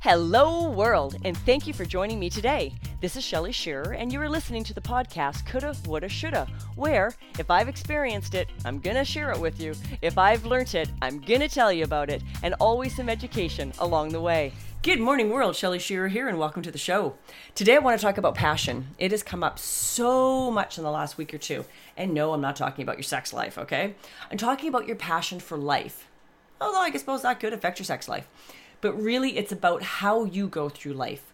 Hello, world, and thank you for joining me today. This is Shelly Shearer, and you are listening to the podcast Coulda, Woulda, Shoulda, where if I've experienced it, I'm gonna share it with you. If I've learnt it, I'm gonna tell you about it, and always some education along the way. Good morning, world. Shelly Shearer here, and welcome to the show. Today, I want to talk about passion. It has come up so much in the last week or two. And no, I'm not talking about your sex life, okay? I'm talking about your passion for life. Although I suppose that could affect your sex life but really it's about how you go through life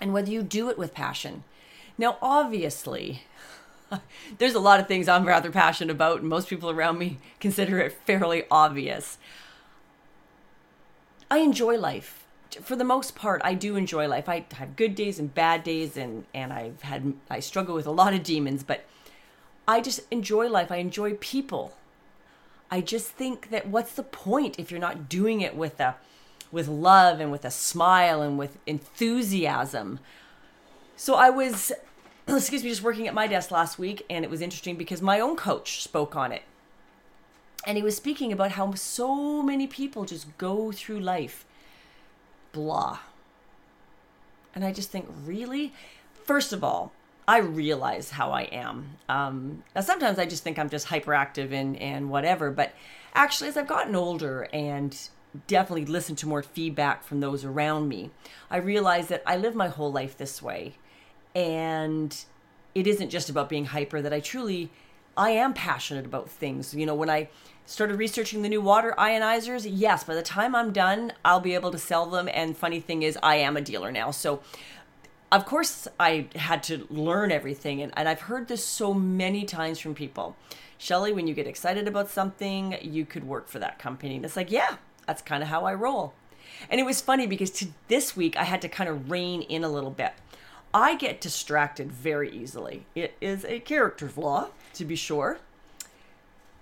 and whether you do it with passion. Now, obviously, there's a lot of things I'm rather passionate about, and most people around me consider it fairly obvious. I enjoy life. For the most part, I do enjoy life. I have good days and bad days, and, and I've had, I struggle with a lot of demons, but I just enjoy life. I enjoy people. I just think that what's the point if you're not doing it with a with love and with a smile and with enthusiasm. So I was, excuse me, just working at my desk last week, and it was interesting because my own coach spoke on it. And he was speaking about how so many people just go through life blah. And I just think, really? First of all, I realize how I am. Um, now, sometimes I just think I'm just hyperactive and, and whatever, but actually, as I've gotten older and definitely listen to more feedback from those around me. I realize that I live my whole life this way. And it isn't just about being hyper, that I truly, I am passionate about things. You know, when I started researching the new water ionizers, yes, by the time I'm done, I'll be able to sell them. And funny thing is, I am a dealer now. So, of course, I had to learn everything. And, and I've heard this so many times from people. Shelly, when you get excited about something, you could work for that company. And it's like, yeah, that's kind of how I roll. And it was funny because to this week I had to kind of rein in a little bit. I get distracted very easily. It is a character flaw, to be sure.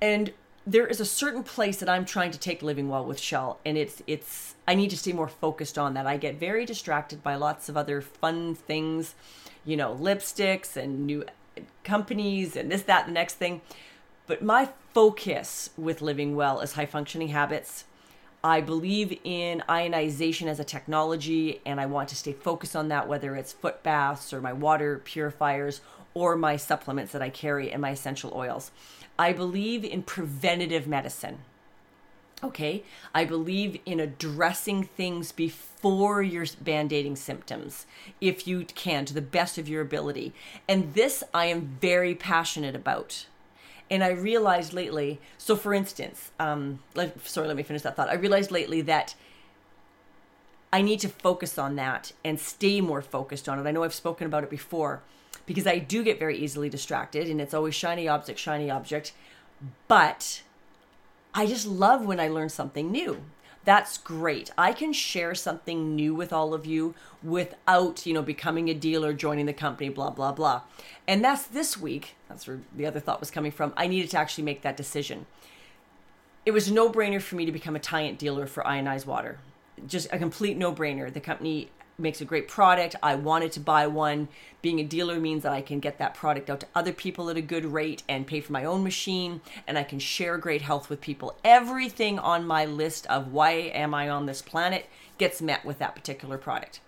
And there is a certain place that I'm trying to take living well with Shell, and it's it's I need to stay more focused on that. I get very distracted by lots of other fun things, you know, lipsticks and new companies and this, that, the next thing. But my focus with living well is high functioning habits I believe in ionization as a technology, and I want to stay focused on that, whether it's foot baths or my water purifiers or my supplements that I carry and my essential oils. I believe in preventative medicine. Okay, I believe in addressing things before you're band aiding symptoms, if you can, to the best of your ability. And this I am very passionate about. And I realized lately, so for instance, um, let, sorry, let me finish that thought. I realized lately that I need to focus on that and stay more focused on it. I know I've spoken about it before because I do get very easily distracted and it's always shiny object, shiny object. But I just love when I learn something new that's great. I can share something new with all of you without, you know, becoming a dealer, joining the company, blah, blah, blah. And that's this week. That's where the other thought was coming from. I needed to actually make that decision. It was no brainer for me to become a Tyent dealer for ionized water. Just a complete no brainer. The company makes a great product. I wanted to buy one. Being a dealer means that I can get that product out to other people at a good rate and pay for my own machine and I can share great health with people. Everything on my list of why am I on this planet gets met with that particular product.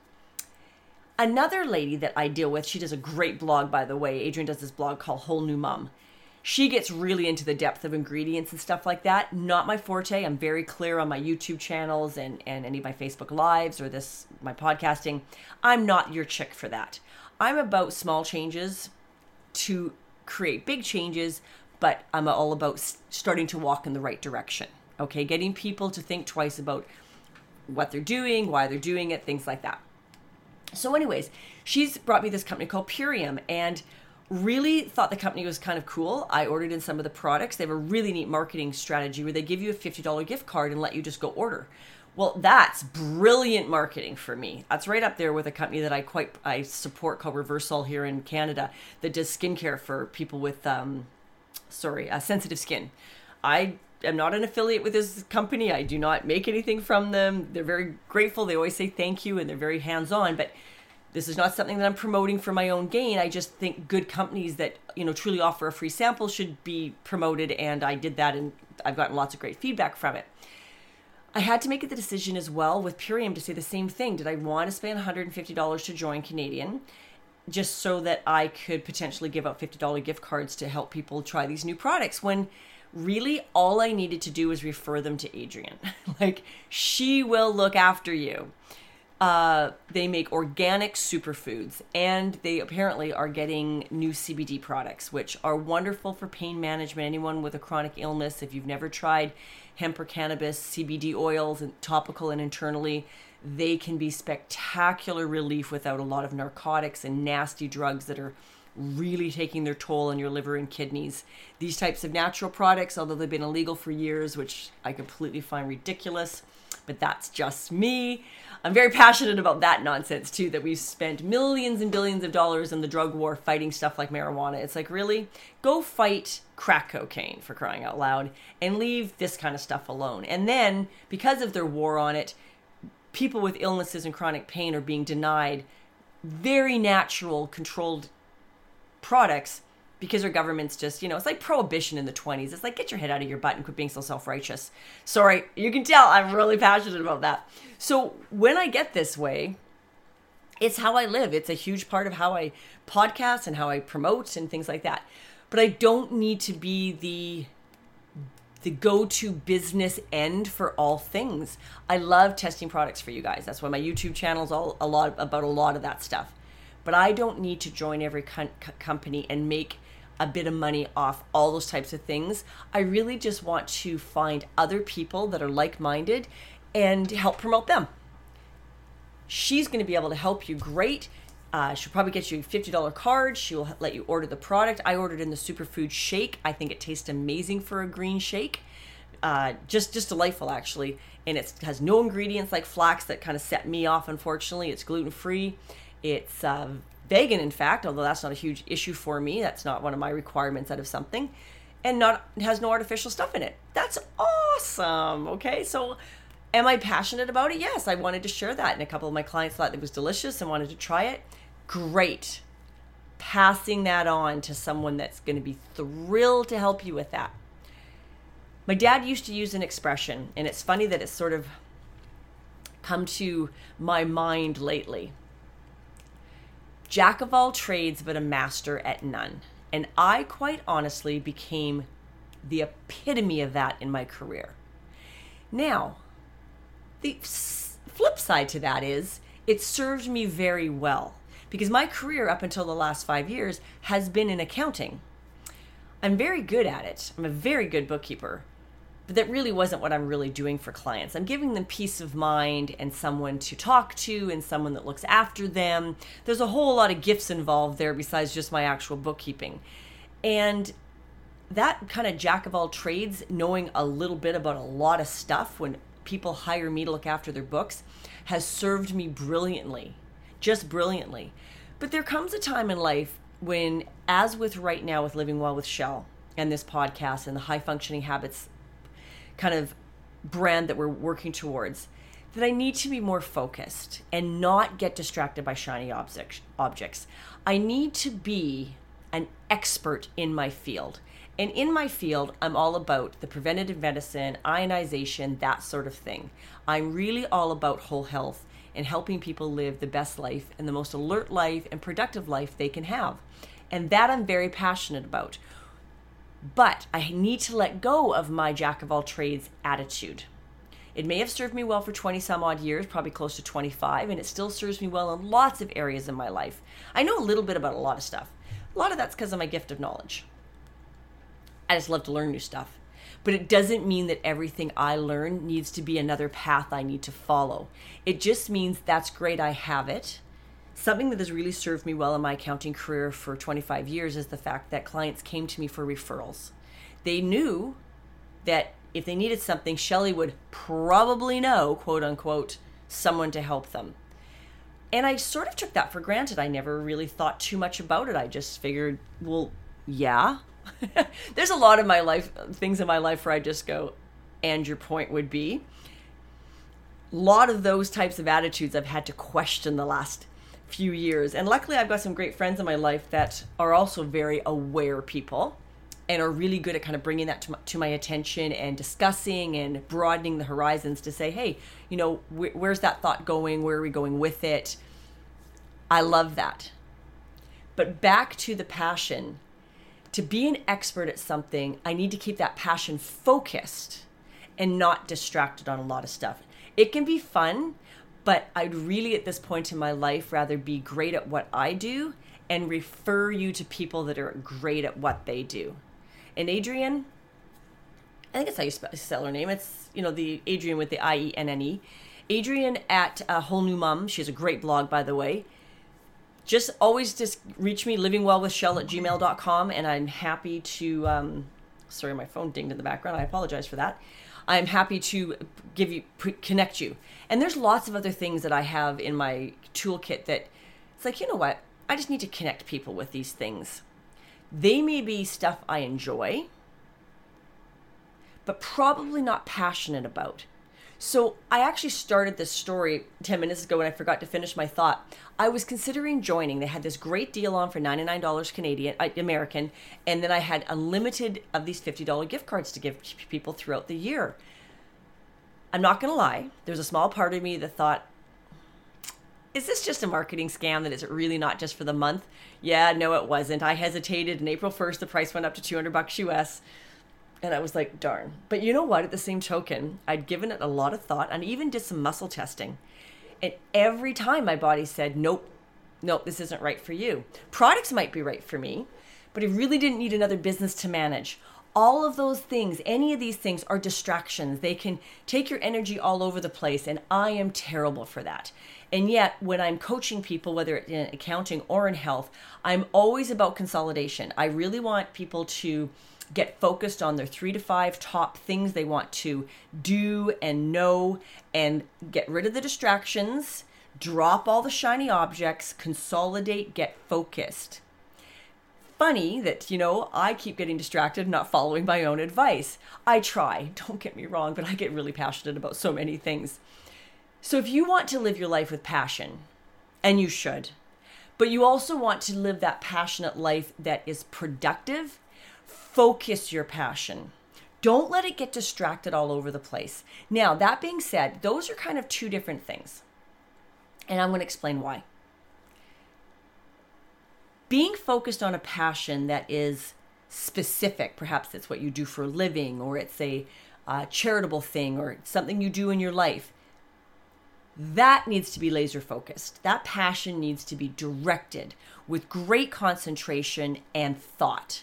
Another lady that I deal with, she does a great blog by the way. Adrienne does this blog called Whole New Mom she gets really into the depth of ingredients and stuff like that. Not my forte. I'm very clear on my YouTube channels and, and any of my Facebook lives or this my podcasting. I'm not your chick for that. I'm about small changes to create big changes, but I'm all about starting to walk in the right direction. Okay, getting people to think twice about what they're doing, why they're doing it, things like that. So, anyways, she's brought me this company called Purium, and really thought the company was kind of cool. I ordered in some of the products. They have a really neat marketing strategy where they give you a $50 gift card and let you just go order. Well, that's brilliant marketing for me. That's right up there with a company that I quite I support called Reversal here in Canada that does skincare for people with um sorry, uh, sensitive skin. I am not an affiliate with this company. I do not make anything from them. They're very grateful. They always say thank you and they're very hands-on, but this is not something that I'm promoting for my own gain. I just think good companies that, you know, truly offer a free sample should be promoted and I did that and I've gotten lots of great feedback from it. I had to make the decision as well with Purium to say the same thing. Did I want to spend $150 to join Canadian? just so that I could potentially give out $50 gift cards to help people try these new products when really all I needed to do was refer them to Adrienne. like, she will look after you. Uh, they make organic superfoods and they apparently are getting new CBD products, which are wonderful for pain management. Anyone with a chronic illness, if you've never tried hemp or cannabis, CBD oils, and topical and internally, they can be spectacular relief without a lot of narcotics and nasty drugs that are really taking their toll on your liver and kidneys. These types of natural products, although they've been illegal for years, which I completely find ridiculous, but that's just me. I'm very passionate about that nonsense too, that we've spent millions and billions of dollars in the drug war fighting stuff like marijuana. It's like, really? Go fight crack cocaine for crying out loud and leave this kind of stuff alone. And then, because of their war on it, people with illnesses and chronic pain are being denied very natural, controlled products because our government's just, you know, it's like prohibition in the 20s. It's like, get your head out of your butt and quit being so self righteous. Sorry, you can tell I'm really passionate about that. So when I get this way, it's how I live. It's a huge part of how I podcast and how I promote and things like that. But I don't need to be the the go-to business end for all things. I love testing products for you guys. That's why my YouTube channel is all a lot about a lot of that stuff. But I don't need to join every co- company and make a bit of money off all those types of things. I really just want to find other people that are like-minded and help promote them. She's going to be able to help you great. Uh, she'll probably get you a $50 card. She'll let you order the product. I ordered in the superfood shake. I think it tastes amazing for a green shake. Uh, just just delightful actually, and it has no ingredients like flax that kind of set me off. Unfortunately, it's gluten free. It's uh, vegan, in fact, although that's not a huge issue for me. That's not one of my requirements out of something, and not has no artificial stuff in it. That's awesome. Okay, so am I passionate about it? Yes, I wanted to share that, and a couple of my clients thought it was delicious and wanted to try it great. Passing that on to someone that's going to be thrilled to help you with that. My dad used to use an expression, and it's funny that it's sort of come to my mind lately. Jack of all trades, but a master at none. And I quite honestly became the epitome of that in my career. Now, the flip side to that is it served me very well because my career up until the last five years has been in accounting. I'm very good at it. I'm a very good bookkeeper, but that really wasn't what I'm really doing for clients. I'm giving them peace of mind and someone to talk to and someone that looks after them. There's a whole lot of gifts involved there besides just my actual bookkeeping. And that kind of jack of all trades, knowing a little bit about a lot of stuff when people hire me to look after their books, has served me brilliantly just brilliantly. But there comes a time in life when, as with right now with Living Well with Shell and this podcast and the high functioning habits kind of brand that we're working towards, that I need to be more focused and not get distracted by shiny object, objects. I need to be an expert in my field. And in my field, I'm all about the preventative medicine, ionization, that sort of thing. I'm really all about whole health and helping people live the best life and the most alert life and productive life they can have. And that I'm very passionate about. But I need to let go of my jack of all trades attitude. It may have served me well for 20 some odd years, probably close to 25, and it still serves me well in lots of areas in my life. I know a little bit about a lot of stuff. A lot of that's because of my gift of knowledge. I just love to learn new stuff but it doesn't mean that everything I learn needs to be another path I need to follow. It just means that's great, I have it. Something that has really served me well in my accounting career for 25 years is the fact that clients came to me for referrals. They knew that if they needed something, Shelly would probably know, quote unquote, someone to help them. And I sort of took that for granted. I never really thought too much about it. I just figured, well, yeah, There's a lot of my life things in my life where I just go, and your point would be. A lot of those types of attitudes I've had to question the last few years. And luckily, I've got some great friends in my life that are also very aware people. and are really good at kind of bringing that to my, to my attention and discussing and broadening the horizons to say, hey, you know, wh- where's that thought going? Where are we going with it? I love that. But back to the passion. To be an expert at something, I need to keep that passion focused and not distracted on a lot of stuff. It can be fun, but I'd really, at this point in my life, rather be great at what I do and refer you to people that are great at what they do. And Adrienne, I think that's how you spell her name. It's, you know, the Adrienne with the I E N N E. Adrienne at a Whole New Mom. She has a great blog, by the way. Just always just reach me, livingwellwithshell at gmail.com, and I'm happy to. Um, sorry, my phone dinged in the background. I apologize for that. I'm happy to give you connect you. And there's lots of other things that I have in my toolkit that it's like, you know what? I just need to connect people with these things. They may be stuff I enjoy, but probably not passionate about. So I actually started this story 10 minutes ago and I forgot to finish my thought. I was considering joining. They had this great deal on for $99 Canadian, uh, American, and then I had unlimited of these $50 gift cards to give people throughout the year. I'm not going to lie, there's a small part of me that thought, is this just a marketing scam that is really not just for the month? Yeah, no, it wasn't. I hesitated, and April 1st, the price went up to 200 bucks US. And I was like, darn. But you know what? At the same token, I'd given it a lot of thought and even did some muscle testing. And every time my body said, nope, nope, this isn't right for you. Products might be right for me, but I really didn't need another business to manage. All of those things, any of these things are distractions. They can take your energy all over the place, and I am terrible for that. And yet, when I'm coaching people, whether in accounting or in health, I'm always about consolidation. I really want people to get focused on their three to five top things they want to do and know and get rid of the distractions, drop all the shiny objects, consolidate, get focused. Funny that, you know, I keep getting distracted, not following my own advice. I try, don't get me wrong, but I get really passionate about so many things. So if you want to live your life with passion, and you should, but you also want to live that passionate life that is productive focus your passion. Don't let it get distracted all over the place. Now, that being said, those are kind of two different things. And I'm going to explain why. Being focused on a passion that is specific, perhaps it's what you do for a living, or it's a uh, charitable thing, or something you do in your life, that needs to be laser focused. That passion needs to be directed with great concentration and thought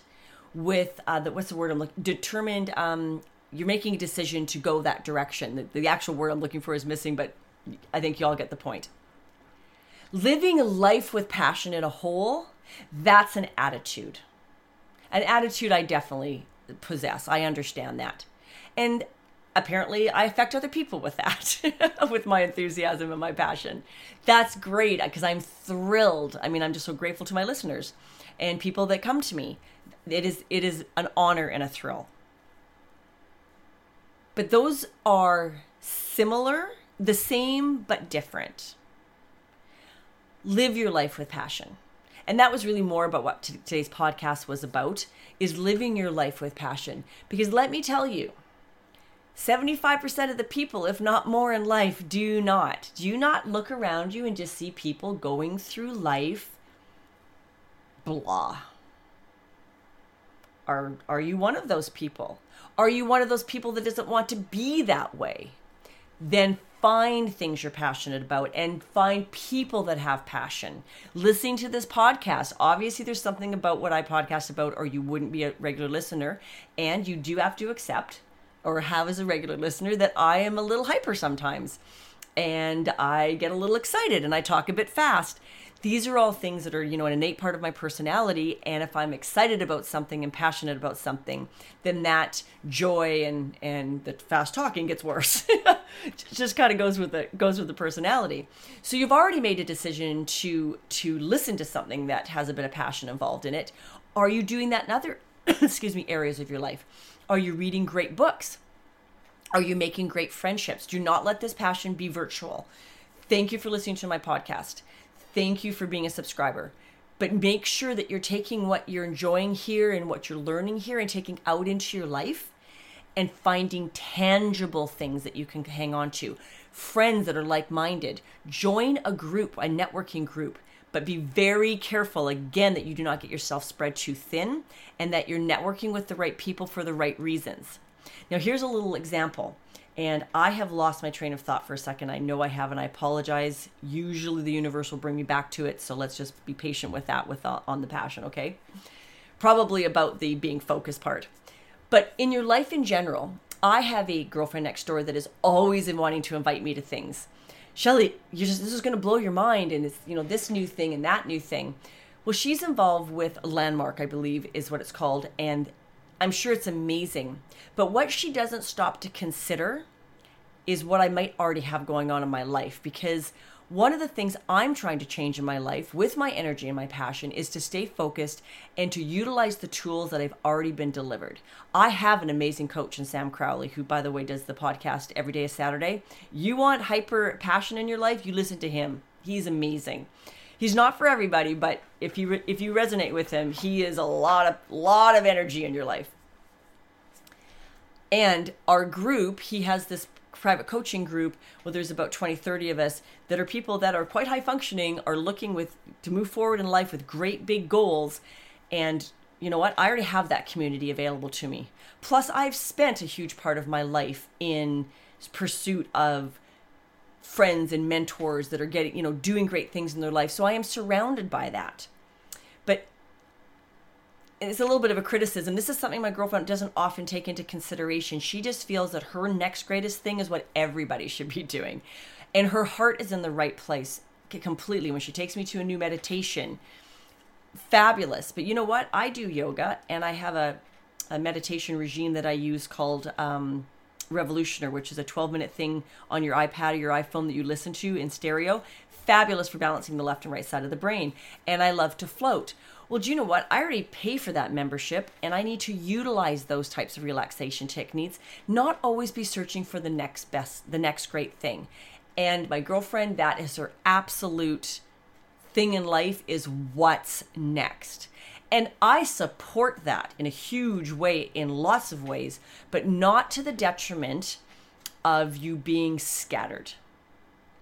with uh, the what's the word I'm looking determined. Um, you're making a decision to go that direction. The, the actual word I'm looking for is missing, but I think y'all get the point. Living life with passion in a whole, that's an attitude. An attitude I definitely possess. I understand that. And apparently I affect other people with that, with my enthusiasm and my passion. That's great because I'm thrilled. I mean, I'm just so grateful to my listeners and people that come to me it is it is an honor and a thrill. But those are similar, the same but different. Live your life with passion. And that was really more about what today's podcast was about is living your life with passion because let me tell you 75% of the people, if not more in life, do not. Do you not look around you and just see people going through life blah? Are are you one of those people? Are you one of those people that doesn't want to be that way? Then find things you're passionate about and find people that have passion. Listening to this podcast, obviously there's something about what I podcast about or you wouldn't be a regular listener and you do have to accept or have as a regular listener that I am a little hyper sometimes and I get a little excited and I talk a bit fast these are all things that are you know an innate part of my personality and if i'm excited about something and passionate about something then that joy and and the fast talking gets worse. Just kind of goes with the goes with the personality. So you've already made a decision to to listen to something that has a bit of passion involved in it. Are you doing that in other excuse me areas of your life? Are you reading great books? Are you making great friendships? Do not let this passion be virtual. Thank you for listening to my podcast Thank you for being a subscriber. but make sure that you're taking what you're enjoying here and what you're learning here and taking out into your life and finding tangible things that you can hang on to. Friends that are like minded. Join a group, a networking group, but be very careful again that you do not get yourself spread too thin and that you're networking with the right people for the right reasons. Now, here's a little example. And I have lost my train of thought for a second. I know I have, and I apologize. Usually, the universe will bring me back to it. So let's just be patient with that. With uh, on the passion, okay? Probably about the being focused part. But in your life in general, I have a girlfriend next door that is always wanting to invite me to things. Shelly, you just this is going to blow your mind, and it's you know this new thing and that new thing. Well, she's involved with Landmark, I believe, is what it's called, and I'm sure it's amazing. But what she doesn't stop to consider is what I might already have going on in my life because one of the things I'm trying to change in my life with my energy and my passion is to stay focused and to utilize the tools that I've already been delivered. I have an amazing coach in Sam Crowley, who, by the way, does the podcast every day Saturday. You want hyper passion in your life? You listen to him. He's amazing. He's not for everybody, but if you re- if you resonate with him, he is a lot of lot of energy in your life. And our group, he has this private coaching group where there's about 20 30 of us that are people that are quite high functioning are looking with to move forward in life with great big goals. And you know what? I already have that community available to me. Plus i've spent a huge part of my life in pursuit of friends and mentors that are getting you know doing great things in their life so i am surrounded by that but it's a little bit of a criticism. This is something my girlfriend doesn't often take into consideration. She just feels that her next greatest thing is what everybody should be doing. And her heart is in the right place completely when she takes me to a new meditation. Fabulous. But you know what? I do yoga and I have a, a meditation regime that I use called um, Revolutioner, which is a 12 minute thing on your iPad or your iPhone that you listen to in stereo. Fabulous for balancing the left and right side of the brain. And I love to float well, do you know what? I already pay for that membership and I need to utilize those types of relaxation techniques, not always be searching for the next best, the next great thing. And my girlfriend, that is her absolute thing in life is what's next. And I support that in a huge way, in lots of ways, but not to the detriment of you being scattered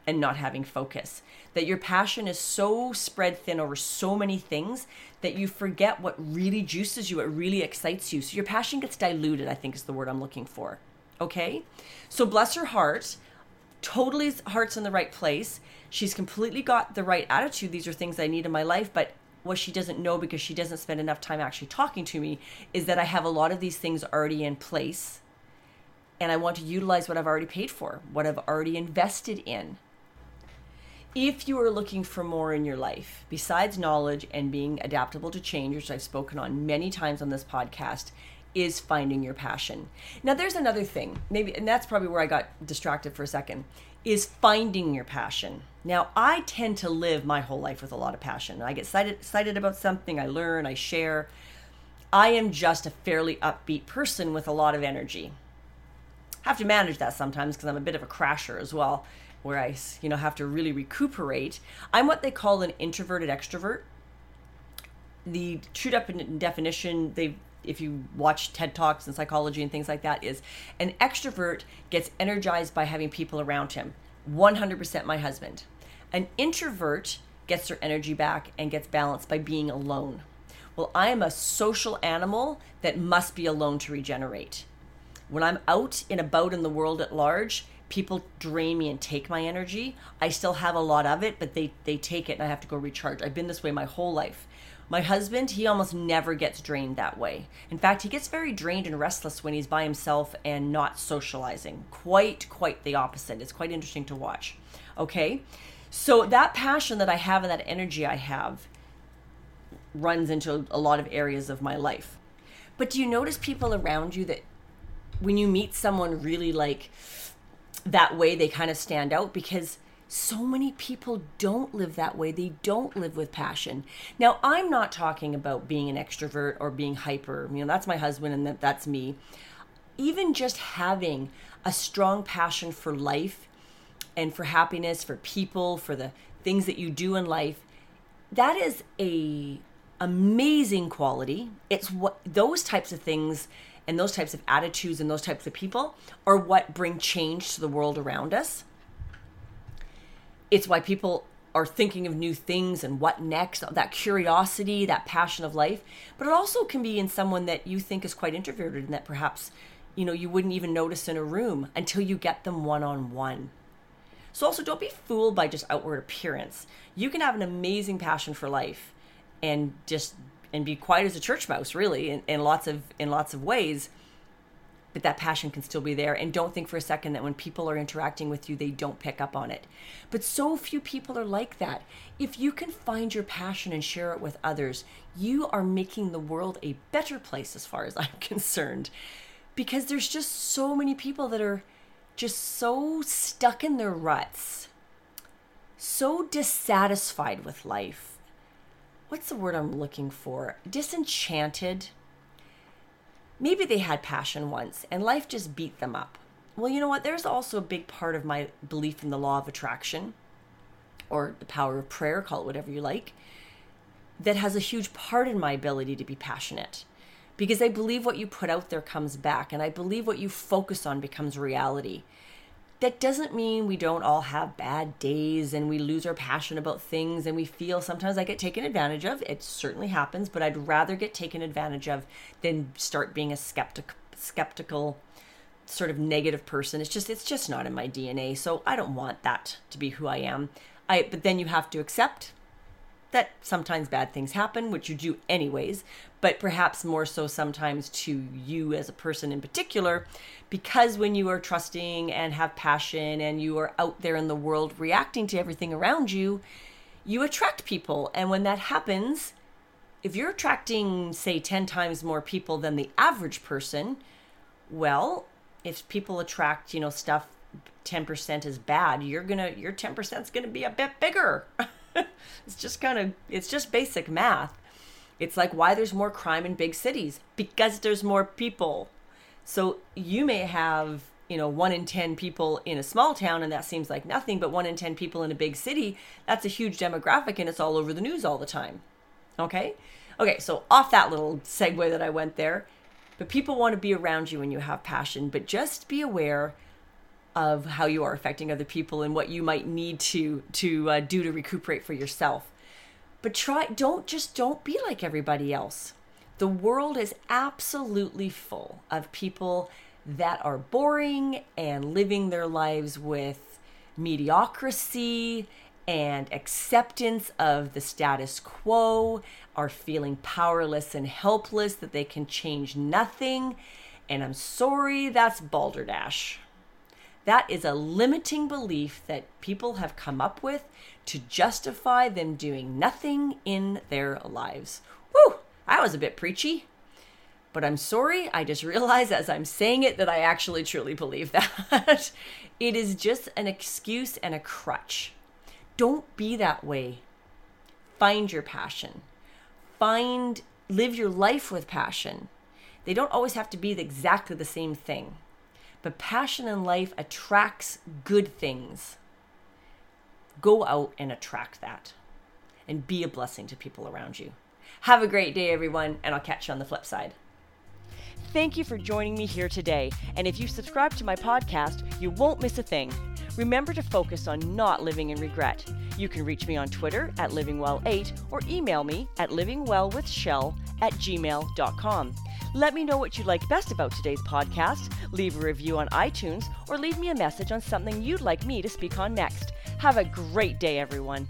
and not having focus. That your passion is so spread thin over so many things that you forget what really juices you, what really excites you. So your passion gets diluted, I think is the word I'm looking for. Okay? So bless her heart. Totally heart's in the right place. She's completely got the right attitude. These are things I need in my life, but what she doesn't know because she doesn't spend enough time actually talking to me is that I have a lot of these things already in place and I want to utilize what I've already paid for, what I've already invested in if you are looking for more in your life, besides knowledge and being adaptable to change, which I've spoken on many times on this podcast, is finding your passion. Now, there's another thing, maybe, and that's probably where I got distracted for a second, is finding your passion. Now, I tend to live my whole life with a lot of passion. I get excited, excited about something, I learn, I share. I am just a fairly upbeat person with a lot of energy. Have to manage that sometimes because I'm a bit of a crasher as well where I, you know, have to really recuperate. I'm what they call an introverted extrovert. The true definition, they if you watch TED Talks and psychology and things like that, is an extrovert gets energized by having people around him. 100% my husband. An introvert gets their energy back and gets balanced by being alone. Well, I am a social animal that must be alone to regenerate. When I'm out and about in the world at large, people drain me and take my energy. I still have a lot of it, but they they take it and I have to go recharge. I've been this way my whole life. My husband, he almost never gets drained that way. In fact, he gets very drained and restless when he's by himself and not socializing. Quite quite the opposite. It's quite interesting to watch. Okay? So that passion that I have and that energy I have runs into a lot of areas of my life. But do you notice people around you that when you meet someone really like that way they kind of stand out because so many people don't live that way. They don't live with passion. Now, I'm not talking about being an extrovert or being hyper. You know, that's my husband and that, that's me. Even just having a strong passion for life and for happiness, for people, for the things that you do in life that is a amazing quality. It's what those types of things and those types of attitudes and those types of people are what bring change to the world around us. It's why people are thinking of new things and what next, that curiosity, that passion of life. But it also can be in someone that you think is quite introverted and that perhaps, you know, you wouldn't even notice in a room until you get them one on one. So also don't be fooled by just outward appearance. You can have an amazing passion for life and just and be quiet as a church mouse really in, in lots of in lots of ways but that passion can still be there. And don't think for a second that when people are interacting with you they don't pick up on it. But so few people are like that. If you can find your passion and share it with others you are making the world a better place as far as i'm concerned. Because there's just so many people that are just so stuck in their ruts so dissatisfied with life what's the word I'm looking for? Disenchanted. Maybe they had passion once and life just beat them up. Well, you know what? There's also a big part of my belief in the law of attraction or the power of prayer, call it whatever you like, that has a huge part in my ability to be passionate. Because I believe what you put out there comes back, and I believe what you focus on becomes reality that doesn't mean we don't all have bad days and we lose our passion about things and we feel sometimes I get taken advantage of. It certainly happens, but I'd rather get taken advantage of than start being a skeptic skeptical sort of negative person. It's just it's just not in my DNA. So I don't want that to be who I am. I but then you have to accept that sometimes bad things happen, which you do anyways, but perhaps more so sometimes to you as a person in particular, because when you are trusting and have passion and you are out there in the world reacting to everything around you, you attract people. And when that happens, if you're attracting, say, 10 times more people than the average person, well, if people attract, you know, stuff 10% is bad, you're going to, your 10% is going to be a bit bigger. it's just kind of it's just basic math. It's like why there's more crime in big cities because there's more people. So you may have, you know, 1 in 10 people in a small town and that seems like nothing, but 1 in 10 people in a big city, that's a huge demographic and it's all over the news all the time. Okay? Okay, so off that little segue that I went there, but people want to be around you when you have passion, but just be aware of how you are affecting other people and what you might need to to uh, do to recuperate for yourself. But try don't just don't be like everybody else. The world is absolutely full of people that are boring and living their lives with mediocrity and acceptance of the status quo are feeling powerless and helpless that they can change nothing. And i'm sorry that's balderdash that is a limiting belief that people have come up with to justify them doing nothing in their lives. Whew, that was a bit preachy. But I'm sorry, I just realized as I'm saying it that I actually truly believe that. it is just an excuse and a crutch. Don't be that way. Find your passion. Find, live your life with passion. They don't always have to be exactly the same thing. But passion in life attracts good things. Go out and attract that and be a blessing to people around you. Have a great day, everyone, and I'll catch you on the flip side. Thank you for joining me here today. And if you subscribe to my podcast, you won't miss a thing. Remember to focus on not living in regret. You can reach me on Twitter at livingwell8 or email me at livingwellwithshell at gmail.com. Let me know what you liked best about today's podcast, leave a review on iTunes, or leave me a message on something you'd like me to speak on next. Have a great day, everyone.